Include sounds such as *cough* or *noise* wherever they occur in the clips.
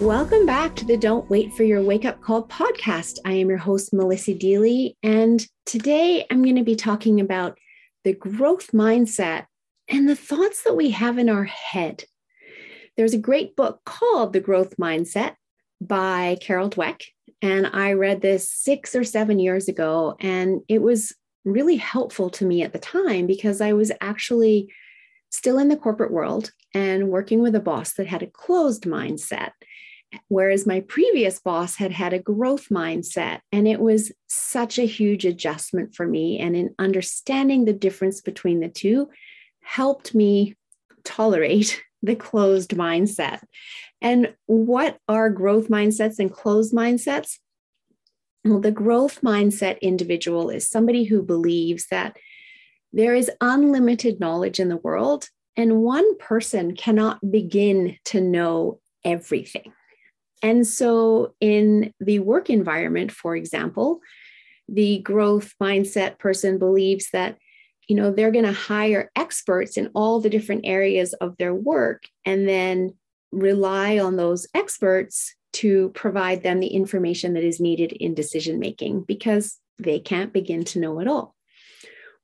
Welcome back to the Don't Wait for Your Wake Up Call podcast. I am your host, Melissa Deely, and today I'm going to be talking about the growth mindset and the thoughts that we have in our head. There's a great book called The Growth Mindset by Carol Dweck. And I read this six or seven years ago, and it was really helpful to me at the time because I was actually still in the corporate world and working with a boss that had a closed mindset. Whereas my previous boss had had a growth mindset. And it was such a huge adjustment for me. And in understanding the difference between the two, helped me tolerate *laughs* the closed mindset. And what are growth mindsets and closed mindsets? Well, the growth mindset individual is somebody who believes that there is unlimited knowledge in the world, and one person cannot begin to know everything. And so, in the work environment, for example, the growth mindset person believes that you know they're going to hire experts in all the different areas of their work and then rely on those experts to provide them the information that is needed in decision making because they can't begin to know it all.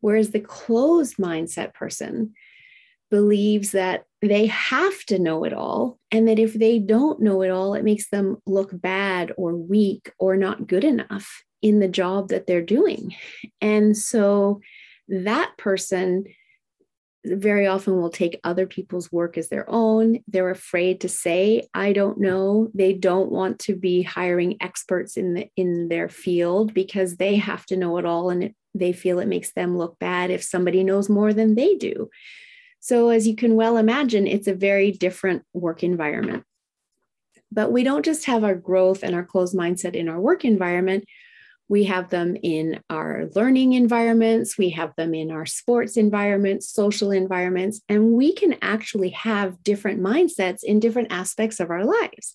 Whereas the closed mindset person believes that they have to know it all and that if they don't know it all it makes them look bad or weak or not good enough in the job that they're doing and so that person very often will take other people's work as their own. They're afraid to say, I don't know. They don't want to be hiring experts in the in their field because they have to know it all and it, they feel it makes them look bad if somebody knows more than they do. So as you can well imagine, it's a very different work environment. But we don't just have our growth and our closed mindset in our work environment we have them in our learning environments, we have them in our sports environments, social environments, and we can actually have different mindsets in different aspects of our lives.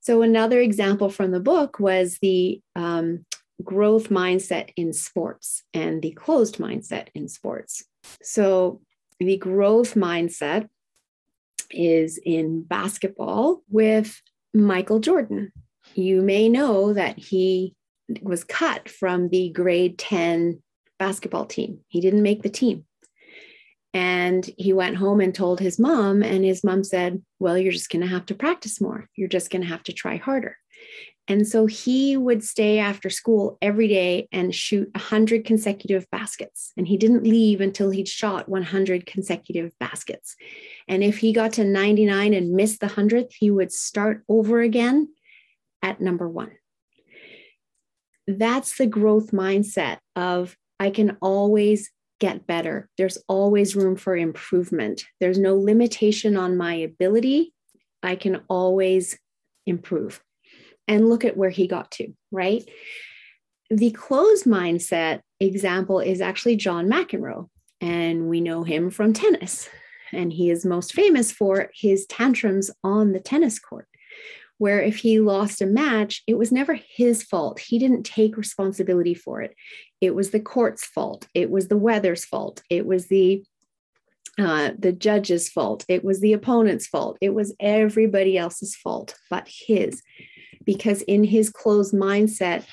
So, another example from the book was the um, growth mindset in sports and the closed mindset in sports. So, the growth mindset is in basketball with Michael Jordan. You may know that he was cut from the grade 10 basketball team. He didn't make the team. And he went home and told his mom, and his mom said, Well, you're just going to have to practice more. You're just going to have to try harder. And so he would stay after school every day and shoot 100 consecutive baskets. And he didn't leave until he'd shot 100 consecutive baskets. And if he got to 99 and missed the 100th, he would start over again at number one that's the growth mindset of I can always get better. There's always room for improvement. There's no limitation on my ability. I can always improve. And look at where he got to, right? The closed mindset example is actually John McEnroe, and we know him from tennis. And he is most famous for his tantrums on the tennis court where if he lost a match, it was never his fault. He didn't take responsibility for it. It was the court's fault. It was the weather's fault. It was the uh, the judge's fault. It was the opponent's fault. It was everybody else's fault but his, because in his closed mindset,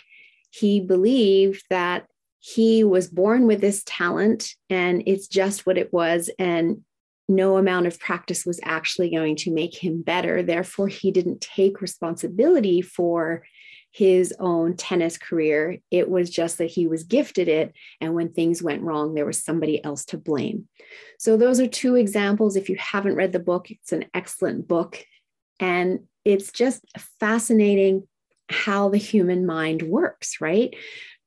he believed that he was born with this talent and it's just what it was and no amount of practice was actually going to make him better. Therefore, he didn't take responsibility for his own tennis career. It was just that he was gifted it. And when things went wrong, there was somebody else to blame. So, those are two examples. If you haven't read the book, it's an excellent book. And it's just fascinating how the human mind works, right?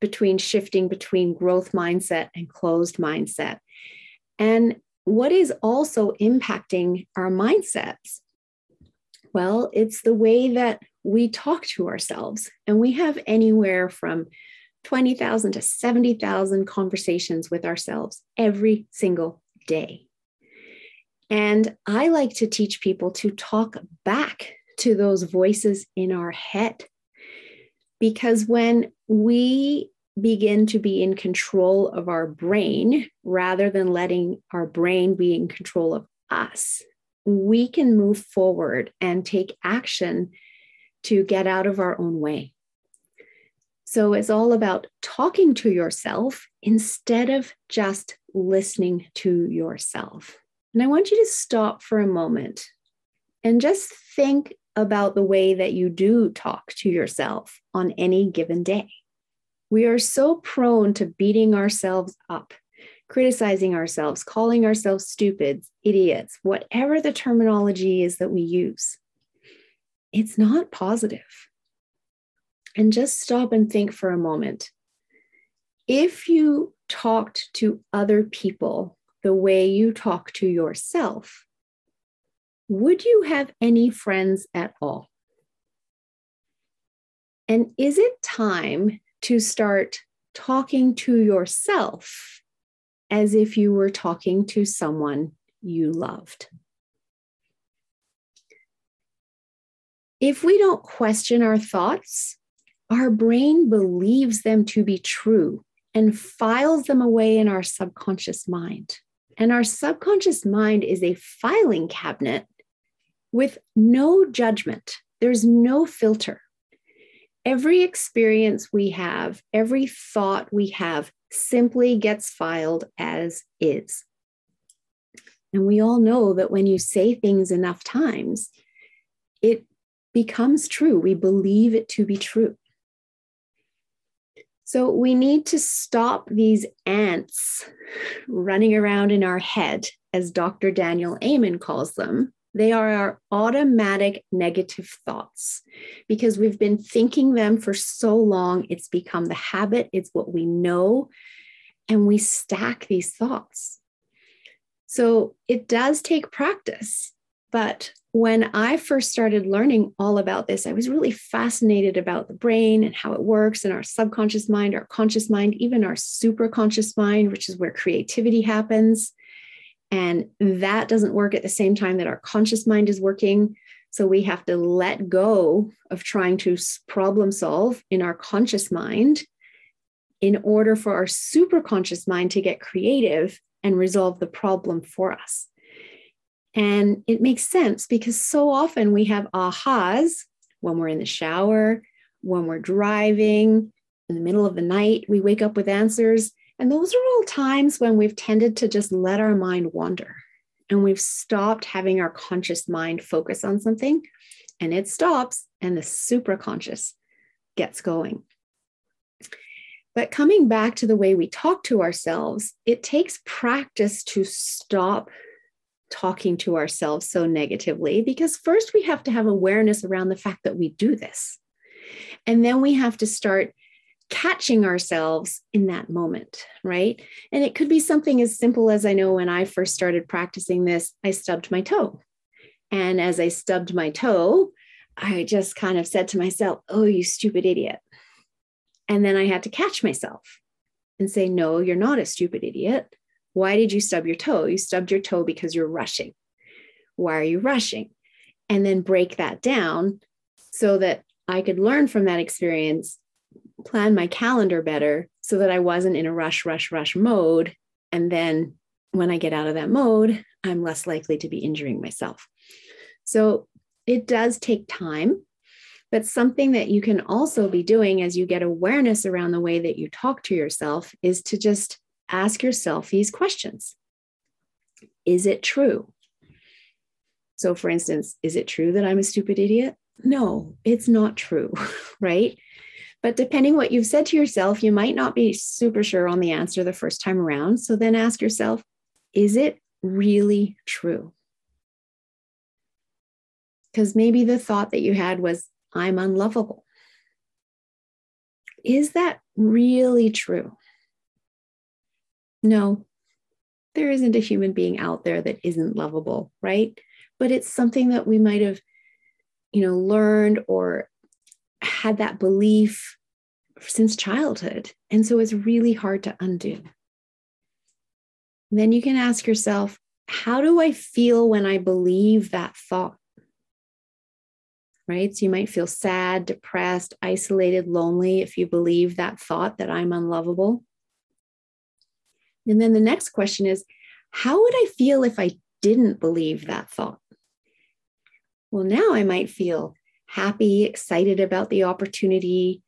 Between shifting between growth mindset and closed mindset. And what is also impacting our mindsets? Well, it's the way that we talk to ourselves. And we have anywhere from 20,000 to 70,000 conversations with ourselves every single day. And I like to teach people to talk back to those voices in our head. Because when we begin to be in control of our brain rather than letting our brain be in control of us, we can move forward and take action to get out of our own way. So it's all about talking to yourself instead of just listening to yourself. And I want you to stop for a moment and just think about the way that you do talk to yourself on any given day. We are so prone to beating ourselves up, criticizing ourselves, calling ourselves stupid, idiots, whatever the terminology is that we use. It's not positive. And just stop and think for a moment. If you talked to other people the way you talk to yourself, would you have any friends at all? And is it time to start talking to yourself as if you were talking to someone you loved? If we don't question our thoughts, our brain believes them to be true and files them away in our subconscious mind. And our subconscious mind is a filing cabinet with no judgment, there's no filter. Every experience we have, every thought we have simply gets filed as is. And we all know that when you say things enough times, it becomes true. We believe it to be true. So we need to stop these ants running around in our head, as Dr. Daniel Amen calls them. They are our automatic negative thoughts because we've been thinking them for so long. It's become the habit, it's what we know, and we stack these thoughts. So it does take practice. But when I first started learning all about this, I was really fascinated about the brain and how it works and our subconscious mind, our conscious mind, even our superconscious mind, which is where creativity happens. And that doesn't work at the same time that our conscious mind is working. So we have to let go of trying to problem solve in our conscious mind in order for our superconscious mind to get creative and resolve the problem for us. And it makes sense because so often we have ahas when we're in the shower, when we're driving, in the middle of the night, we wake up with answers. And those are all times when we've tended to just let our mind wander and we've stopped having our conscious mind focus on something and it stops and the superconscious gets going. But coming back to the way we talk to ourselves, it takes practice to stop talking to ourselves so negatively because first we have to have awareness around the fact that we do this. And then we have to start catching ourselves in that moment, right? And it could be something as simple as I know when I first started practicing this, I stubbed my toe. And as I stubbed my toe, I just kind of said to myself, Oh, you stupid idiot. And then I had to catch myself and say, No, you're not a stupid idiot. Why did you stub your toe? You stubbed your toe because you're rushing. Why are you rushing? And then break that down so that I could learn from that experience, plan my calendar better so that I wasn't in a rush, rush, rush mode. And then when I get out of that mode, I'm less likely to be injuring myself. So it does take time, but something that you can also be doing as you get awareness around the way that you talk to yourself is to just ask yourself these questions Is it true? So, for instance, is it true that I'm a stupid idiot? No, it's not true, *laughs* right? But depending what you've said to yourself, you might not be super sure on the answer the first time around. So then ask yourself, is it really true? Because maybe the thought that you had was, I'm unlovable. Is that really true? No, there isn't a human being out there that isn't lovable, right? But it's something that we might have, you know, learned or had that belief since childhood. And so it's really hard to undo. Then you can ask yourself, how do I feel when I believe that thought? Right? So you might feel sad, depressed, isolated, lonely if you believe that thought that I'm unlovable. And then the next question is, how would I feel if I didn't believe that thought? Well, now I might feel happy, excited about the opportunity.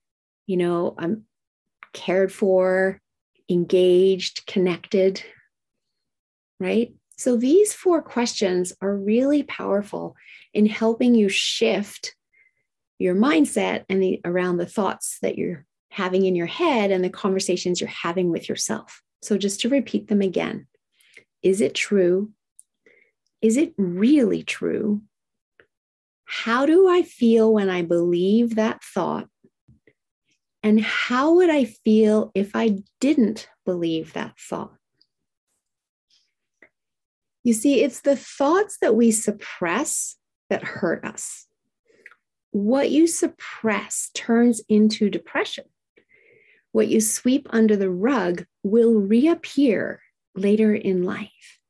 You know, I'm cared for, engaged, connected, right? So these four questions are really powerful in helping you shift your mindset and the around the thoughts that you're having in your head and the conversations you're having with yourself. So just to repeat them again. Is it true? Is it really true? How do I feel when I believe that thought? And how would I feel if I didn't believe that thought? You see, it's the thoughts that we suppress that hurt us. What you suppress turns into depression. What you sweep under the rug will reappear later in life.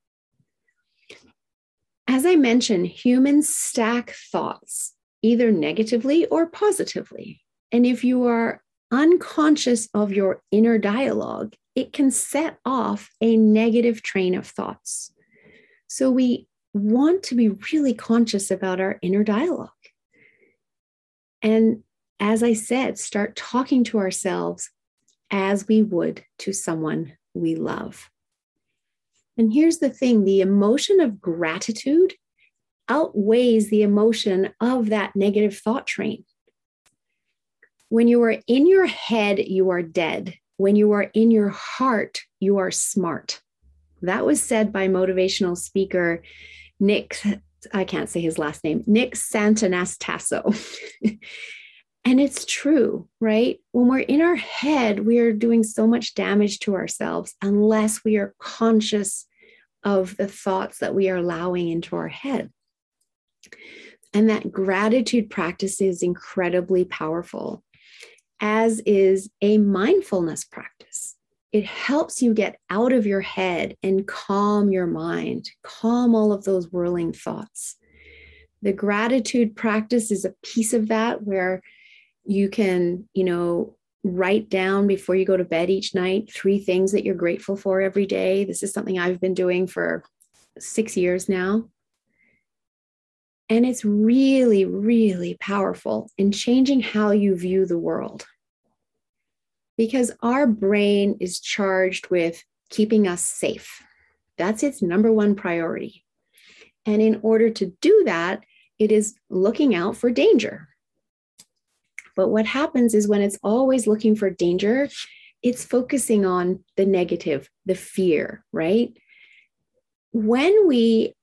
As I mentioned, humans stack thoughts either negatively or positively. And if you are unconscious of your inner dialogue, it can set off a negative train of thoughts. So we want to be really conscious about our inner dialogue. And as I said, start talking to ourselves as we would to someone we love. And here's the thing the emotion of gratitude outweighs the emotion of that negative thought train. When you are in your head, you are dead. When you are in your heart, you are smart. That was said by motivational speaker Nick, I can't say his last name, Nick Santonastasso. *laughs* And it's true, right? When we're in our head, we are doing so much damage to ourselves unless we are conscious of the thoughts that we are allowing into our head. And that gratitude practice is incredibly powerful, as is a mindfulness practice. It helps you get out of your head and calm your mind, calm all of those whirling thoughts. The gratitude practice is a piece of that where you can, you know, write down before you go to bed each night three things that you're grateful for every day. This is something I've been doing for six years now. And it's really, really powerful in changing how you view the world. Because our brain is charged with keeping us safe. That's its number one priority. And in order to do that, it is looking out for danger. But what happens is when it's always looking for danger, it's focusing on the negative, the fear, right? When we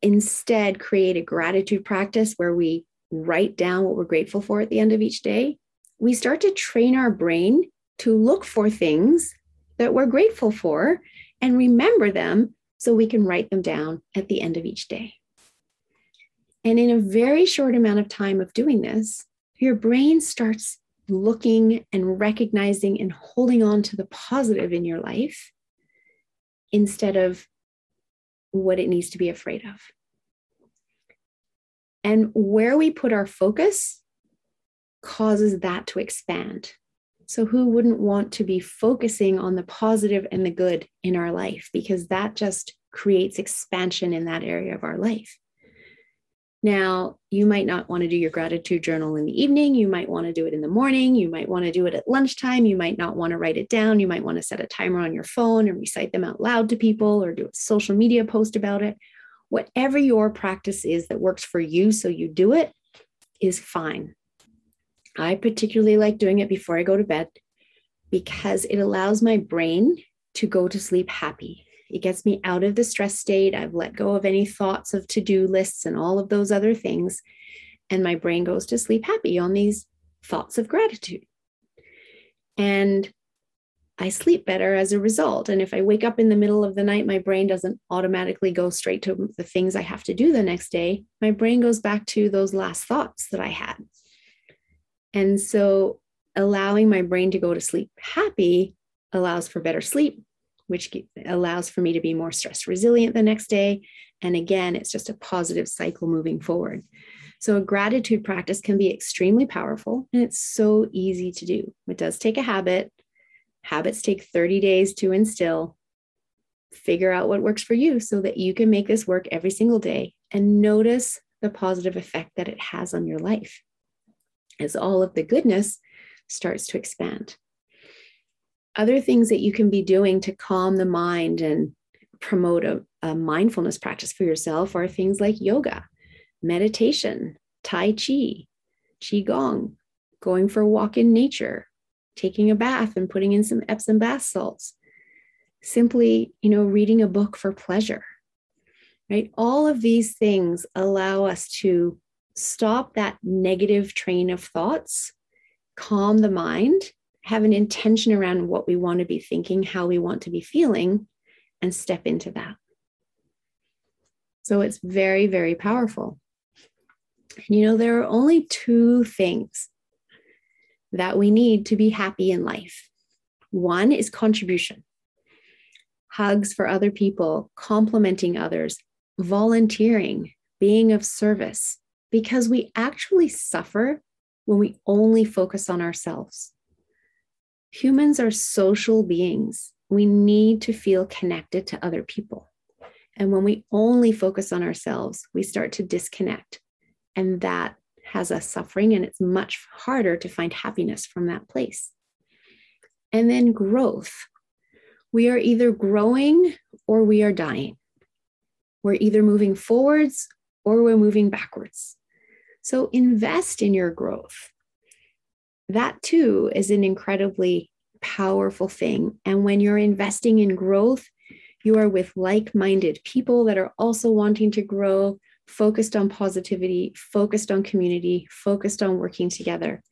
instead create a gratitude practice where we write down what we're grateful for at the end of each day, we start to train our brain to look for things that we're grateful for and remember them so we can write them down at the end of each day. And in a very short amount of time of doing this, your brain starts looking and recognizing and holding on to the positive in your life instead of what it needs to be afraid of. And where we put our focus causes that to expand. So, who wouldn't want to be focusing on the positive and the good in our life? Because that just creates expansion in that area of our life. Now, you might not want to do your gratitude journal in the evening. You might want to do it in the morning. You might want to do it at lunchtime. You might not want to write it down. You might want to set a timer on your phone and recite them out loud to people or do a social media post about it. Whatever your practice is that works for you, so you do it, is fine. I particularly like doing it before I go to bed because it allows my brain to go to sleep happy. It gets me out of the stress state. I've let go of any thoughts of to do lists and all of those other things. And my brain goes to sleep happy on these thoughts of gratitude. And I sleep better as a result. And if I wake up in the middle of the night, my brain doesn't automatically go straight to the things I have to do the next day. My brain goes back to those last thoughts that I had. And so allowing my brain to go to sleep happy allows for better sleep, which allows for me to be more stress resilient the next day. And again, it's just a positive cycle moving forward. So, a gratitude practice can be extremely powerful and it's so easy to do. It does take a habit. Habits take 30 days to instill. Figure out what works for you so that you can make this work every single day and notice the positive effect that it has on your life as all of the goodness starts to expand other things that you can be doing to calm the mind and promote a, a mindfulness practice for yourself are things like yoga, meditation, Tai Chi, Qigong, going for a walk in nature, taking a bath and putting in some Epsom bath salts, simply, you know, reading a book for pleasure, right? All of these things allow us to stop that negative train of thoughts, calm the mind, have an intention around what we want to be thinking, how we want to be feeling, and step into that. So it's very, very powerful. And you know, there are only two things that we need to be happy in life one is contribution, hugs for other people, complimenting others, volunteering, being of service, because we actually suffer when we only focus on ourselves. Humans are social beings. We need to feel connected to other people. And when we only focus on ourselves, we start to disconnect. And that has us suffering, and it's much harder to find happiness from that place. And then growth. We are either growing or we are dying. We're either moving forwards or we're moving backwards. So invest in your growth that too is an incredibly powerful thing. And when you're investing in growth, you are with like minded people that are also wanting to grow, focused on positivity, focused on community, focused on working together.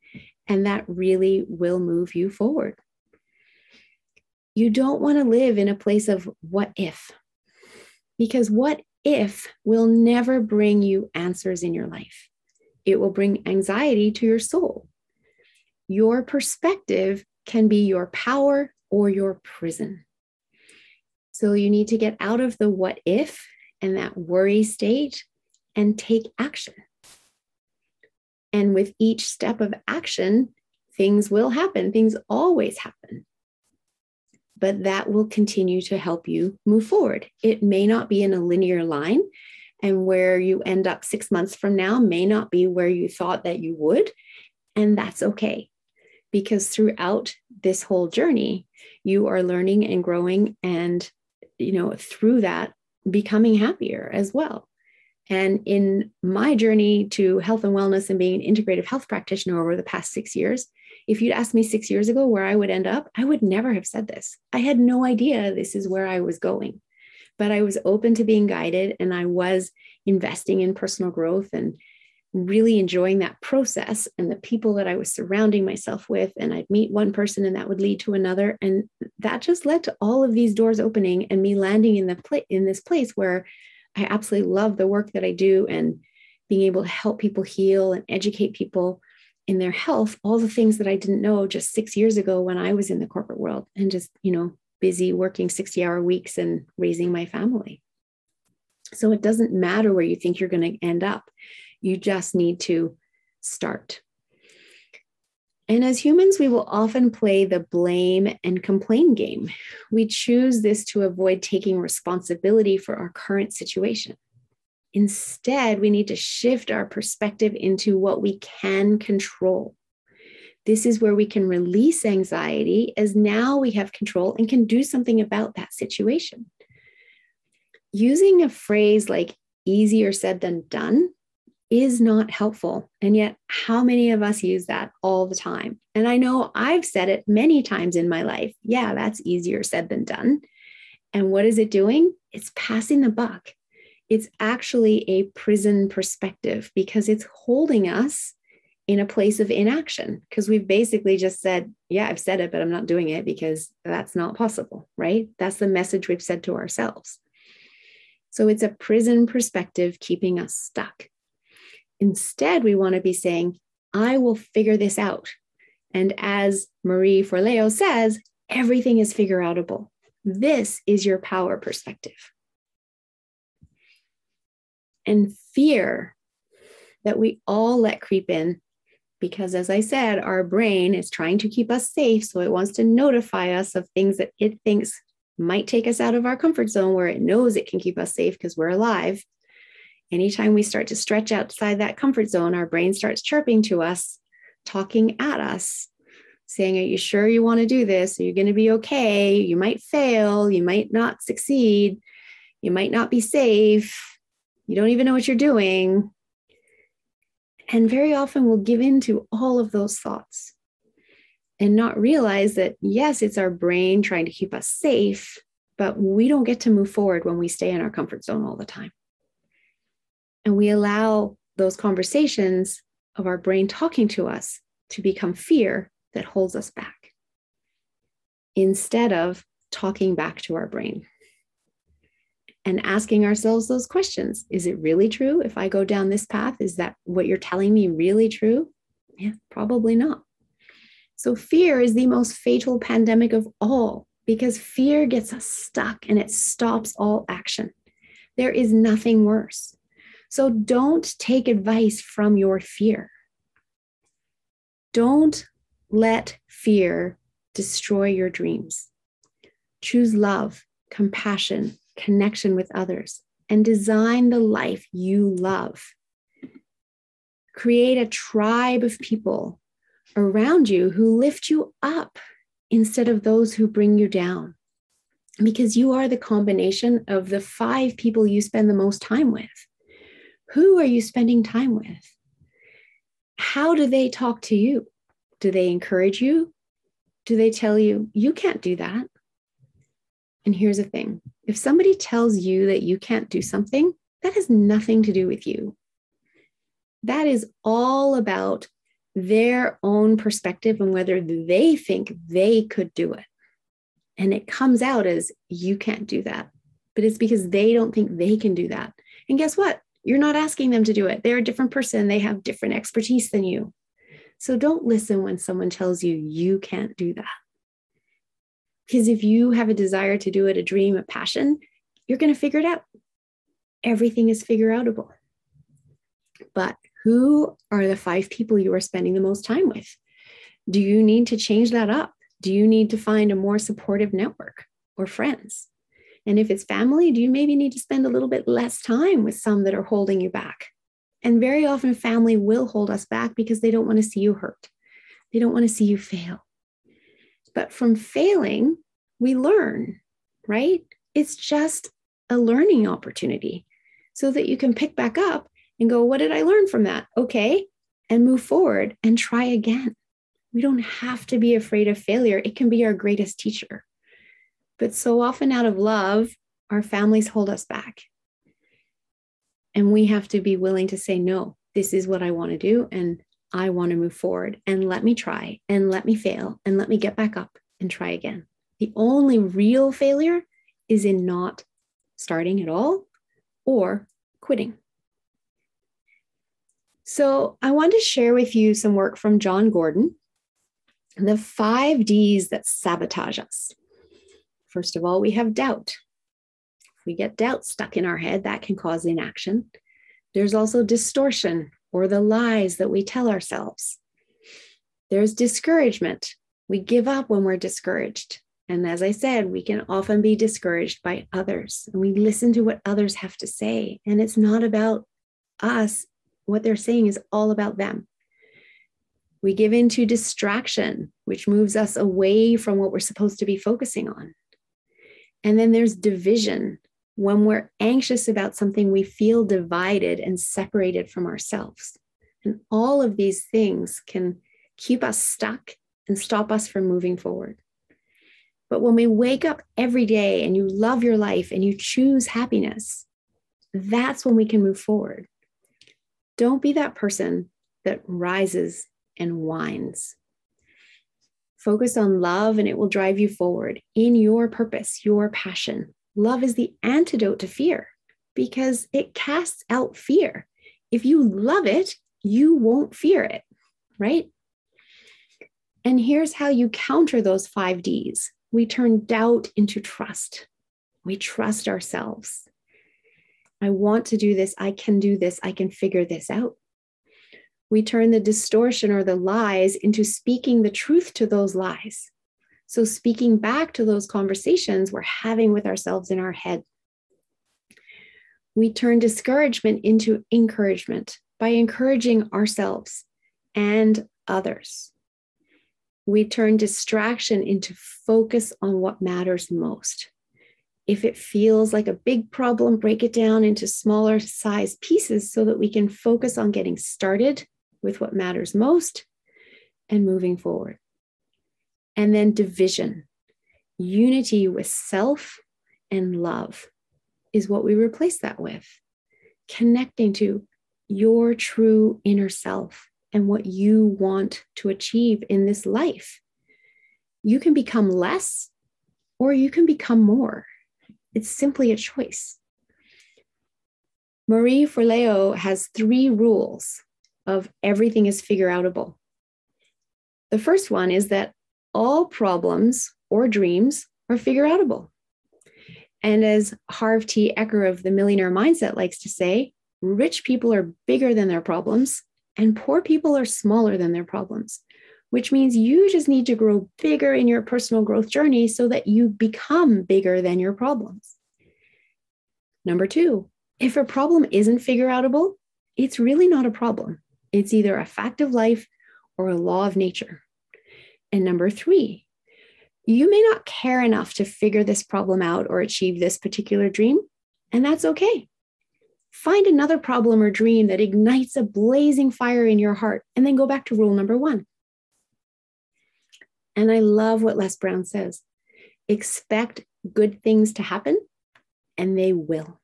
And that really will move you forward. You don't want to live in a place of what if, because what if will never bring you answers in your life. It will bring anxiety to your soul your perspective can be your power or your prison. So you need to get out of the what if and that worry state and take action. And with each step of action, things will happen, things always happen. But that will continue to help you move forward. It may not be in a linear line, and where you end up six months from now may not be where you thought that you would. And that's okay because throughout this whole journey you are learning and growing and you know through that becoming happier as well. And in my journey to health and wellness and being an integrative health practitioner over the past 6 years if you'd asked me 6 years ago where I would end up I would never have said this. I had no idea this is where I was going. But I was open to being guided and I was investing in personal growth and really enjoying that process and the people that I was surrounding myself with. And I'd meet one person and that would lead to another. And that just led to all of these doors opening and me landing in the pla- in this place where I absolutely love the work that I do and being able to help people heal and educate people in their health, all the things that I didn't know just six years ago when I was in the corporate world and just, you know, busy working 60 hour weeks and raising my family. So it doesn't matter where you think you're going to end up you just need to start. And as humans, we will often play the blame and complain game. We choose this to avoid taking responsibility for our current situation. Instead, we need to shift our perspective into what we can control. This is where we can release anxiety as now we have control and can do something about that situation. Using a phrase like easier said than done is not helpful. And yet, how many of us use that all the time? And I know I've said it many times in my life. Yeah, that's easier said than done. And what is it doing? It's passing the buck. It's actually a prison perspective because it's holding us in a place of inaction because we've basically just said, Yeah, I've said it, but I'm not doing it because that's not possible, right? That's the message we've said to ourselves. So it's a prison perspective keeping us stuck. Instead, we want to be saying, I will figure this out. And as Marie Forleo says, everything is figure outable. This is your power perspective. And fear that we all let creep in because, as I said, our brain is trying to keep us safe. So it wants to notify us of things that it thinks might take us out of our comfort zone where it knows it can keep us safe because we're alive. Anytime we start to stretch outside that comfort zone, our brain starts chirping to us, talking at us, saying, Are you sure you want to do this? Are you going to be okay? You might fail. You might not succeed. You might not be safe. You don't even know what you're doing. And very often we'll give in to all of those thoughts and not realize that, yes, it's our brain trying to keep us safe, but we don't get to move forward when we stay in our comfort zone all the time. And we allow those conversations of our brain talking to us to become fear that holds us back instead of talking back to our brain and asking ourselves those questions. Is it really true? If I go down this path, is that what you're telling me really true? Yeah, probably not. So, fear is the most fatal pandemic of all because fear gets us stuck and it stops all action. There is nothing worse. So don't take advice from your fear. Don't let fear destroy your dreams. Choose love, compassion, connection with others, and design the life you love. Create a tribe of people around you who lift you up instead of those who bring you down. Because you are the combination of the five people you spend the most time with. Who are you spending time with? How do they talk to you? Do they encourage you? Do they tell you, you can't do that? And here's the thing if somebody tells you that you can't do something, that has nothing to do with you. That is all about their own perspective and whether they think they could do it. And it comes out as you can't do that, but it's because they don't think they can do that. And guess what? You're not asking them to do it. They're a different person, they have different expertise than you. So don't listen when someone tells you you can't do that. Because if you have a desire to do it, a dream, a passion, you're going to figure it out. Everything is figure outable. But who are the five people you are spending the most time with? Do you need to change that up? Do you need to find a more supportive network or friends? And if it's family, do you maybe need to spend a little bit less time with some that are holding you back? And very often, family will hold us back because they don't want to see you hurt. They don't want to see you fail. But from failing, we learn, right? It's just a learning opportunity so that you can pick back up and go, What did I learn from that? Okay. And move forward and try again. We don't have to be afraid of failure, it can be our greatest teacher. But so often, out of love, our families hold us back. And we have to be willing to say, no, this is what I want to do. And I want to move forward. And let me try and let me fail and let me get back up and try again. The only real failure is in not starting at all or quitting. So, I want to share with you some work from Jon Gordon the five D's that sabotage us. First of all, we have doubt. If we get doubt stuck in our head, that can cause inaction. There's also distortion or the lies that we tell ourselves. There's discouragement. We give up when we're discouraged. And as I said, we can often be discouraged by others and we listen to what others have to say. And it's not about us. What they're saying is all about them. We give into distraction, which moves us away from what we're supposed to be focusing on. And then there's division. When we're anxious about something, we feel divided and separated from ourselves. And all of these things can keep us stuck and stop us from moving forward. But when we wake up every day and you love your life and you choose happiness, that's when we can move forward. Don't be that person that rises and whines. Focus on love and it will drive you forward in your purpose, your passion. Love is the antidote to fear because it casts out fear. If you love it, you won't fear it, right? And here's how you counter those five D's we turn doubt into trust. We trust ourselves. I want to do this. I can do this. I can figure this out. We turn the distortion or the lies into speaking the truth to those lies. So, speaking back to those conversations we're having with ourselves in our head. We turn discouragement into encouragement by encouraging ourselves and others. We turn distraction into focus on what matters most. If it feels like a big problem, break it down into smaller size pieces so that we can focus on getting started with what matters most and moving forward. And then division, unity with self and love is what we replace that with. Connecting to your true inner self and what you want to achieve in this life. You can become less or you can become more. It's simply a choice. Marie Forleo has three rules of everything is figure outable. The first one is that all problems or dreams are figure outable. And as Harv T. Eker of the Millionaire Mindset likes to say, rich people are bigger than their problems and poor people are smaller than their problems, which means you just need to grow bigger in your personal growth journey so that you become bigger than your problems. Number two, if a problem isn't figure outable, it's really not a problem. It's either a fact of life or a law of nature. And number three, you may not care enough to figure this problem out or achieve this particular dream, and that's okay. Find another problem or dream that ignites a blazing fire in your heart, and then go back to rule number one. And I love what Les Brown says expect good things to happen, and they will.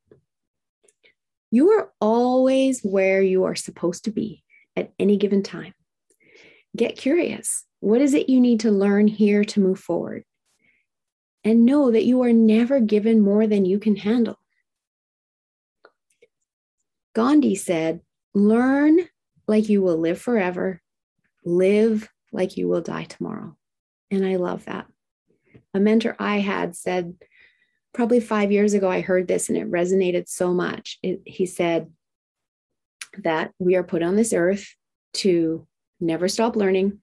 You are always where you are supposed to be at any given time. Get curious. What is it you need to learn here to move forward? And know that you are never given more than you can handle. Gandhi said, Learn like you will live forever, live like you will die tomorrow. And I love that. A mentor I had said, probably five years ago, I heard this and it resonated so much. It, he said that we are put on this earth to never stop learning,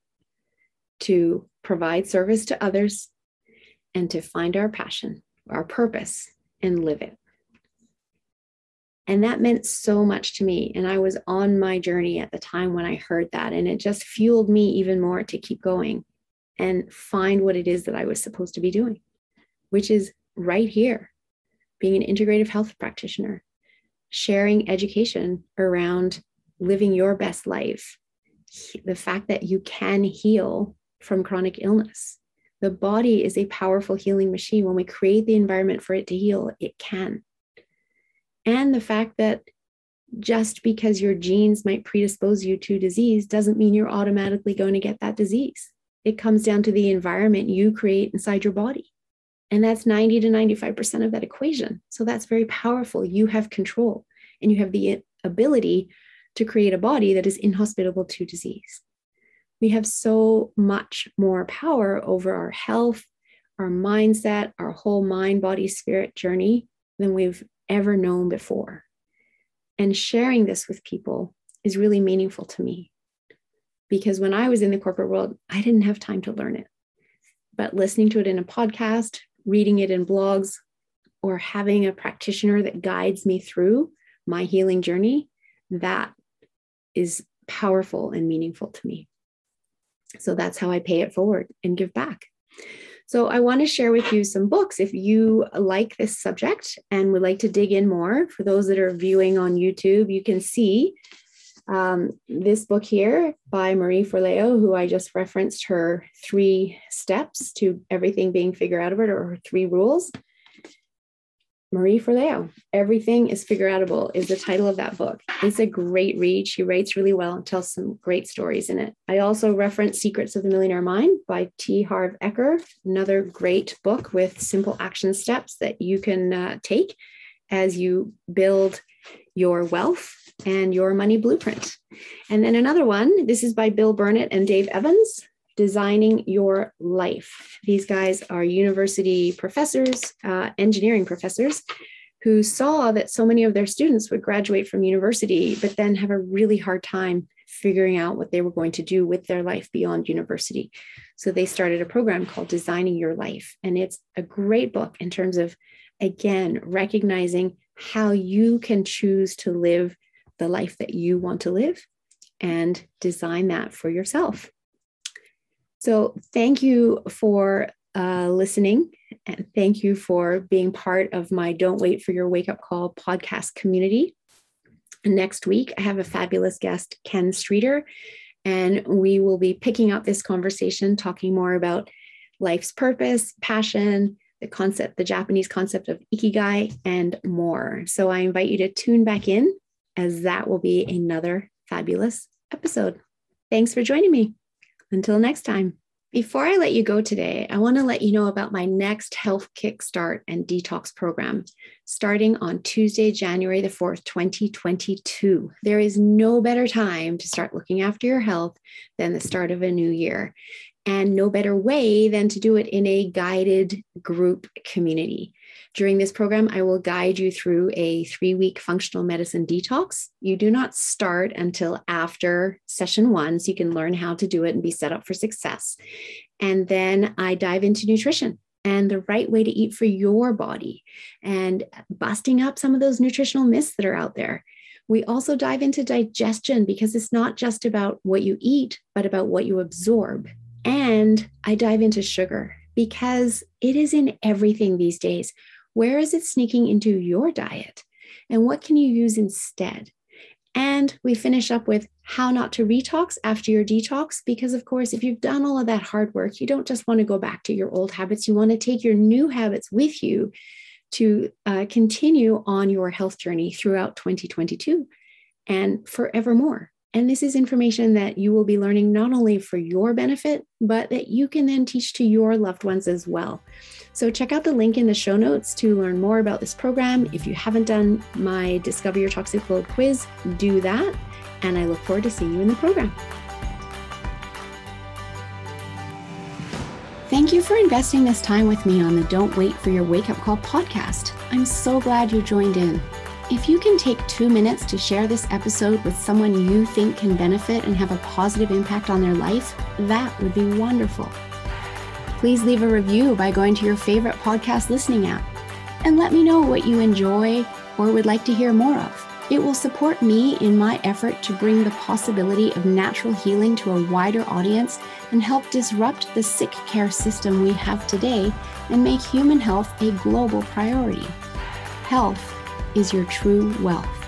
to provide service to others, and to find our passion, our purpose, and live it. And that meant so much to me. And I was on my journey at the time when I heard that. And it just fueled me even more to keep going and find what it is that I was supposed to be doing, which is right here being an integrative health practitioner, sharing education around living your best life, the fact that you can heal from chronic illness. The body is a powerful healing machine. When we create the environment for it to heal, it can and the fact that just because your genes might predispose you to disease doesn't mean you're automatically going to get that disease. It comes down to the environment you create inside your body. And that's 90 to 95% of that equation. So that's very powerful. You have control and you have the ability to create a body that is inhospitable to disease. We have so much more power over our health, our mindset, our whole mind, body, spirit journey than we've ever known before. And sharing this with people is really meaningful to me because when I was in the corporate world, I didn't have time to learn it. but listening to it in a podcast, reading it in blogs, or having a practitioner that guides me through my healing journey, that is powerful and meaningful to me. So that's how I pay it forward and give back. So I want to share with you some books if you like this subject and would like to dig in more. For those that are viewing on YouTube, you can see um, this book here by Marie Forleo, who I just referenced her three steps to everything being figured out of it, or her three rules. Marie Forleo, Everything is Figure Outable is the title of that book. It's a great read. She writes really well and tells some great stories in it. I also reference Secrets of the Millionaire Mind by T. Harv Eker, another great book with simple action steps that you can uh, take as you build your wealth and your money blueprint. And then another one, this is by Bill Burnett and Dave Evans, Designing Your Life. These guys are university professors, uh, engineering professors, who saw that so many of their students would graduate from university, but then have a really hard time figuring out what they were going to do with their life beyond university. So they started a program called Designing Your Life. And it's a great book in terms of, again, recognizing how you can choose to live the life that you want to live and design that for yourself. So, thank you for uh, listening. And thank you for being part of my Don't Wait for Your Wake Up Call podcast community. Next week, I have a fabulous guest, Ken Streeter, and we will be picking up this conversation, talking more about life's purpose, passion, the concept, the Japanese concept of ikigai, and more. So I invite you to tune back in, as that will be another fabulous episode. Thanks for joining me. Until next time. Before I let you go today, I want to let you know about my next health kickstart and detox program starting on Tuesday, January the 4th, 2022. There is no better time to start looking after your health than the start of a new year, and no better way than to do it in a guided group community. During this program, I will guide you through a three week functional medicine detox. You do not start until after session one, so you can learn how to do it and be set up for success. And then I dive into nutrition and the right way to eat for your body and busting up some of those nutritional myths that are out there. We also dive into digestion because it's not just about what you eat, but about what you absorb. And I dive into sugar because it is in everything these days. Where is it sneaking into your diet? And what can you use instead? And we finish up with how not to retox after your detox. Because, of course, if you've done all of that hard work, you don't just want to go back to your old habits. You want to take your new habits with you to uh, continue on your health journey throughout 2022 and forevermore. And this is information that you will be learning not only for your benefit, but that you can then teach to your loved ones as well. So, check out the link in the show notes to learn more about this program. If you haven't done my Discover Your Toxic Load quiz, do that. And I look forward to seeing you in the program. Thank you for investing this time with me on the Don't Wait for Your Wake Up Call podcast. I'm so glad you joined in. If you can take two minutes to share this episode with someone you think can benefit and have a positive impact on their life, that would be wonderful. Please leave a review by going to your favorite podcast listening app and let me know what you enjoy or would like to hear more of. It will support me in my effort to bring the possibility of natural healing to a wider audience and help disrupt the sick care system we have today and make human health a global priority. Health is your true wealth.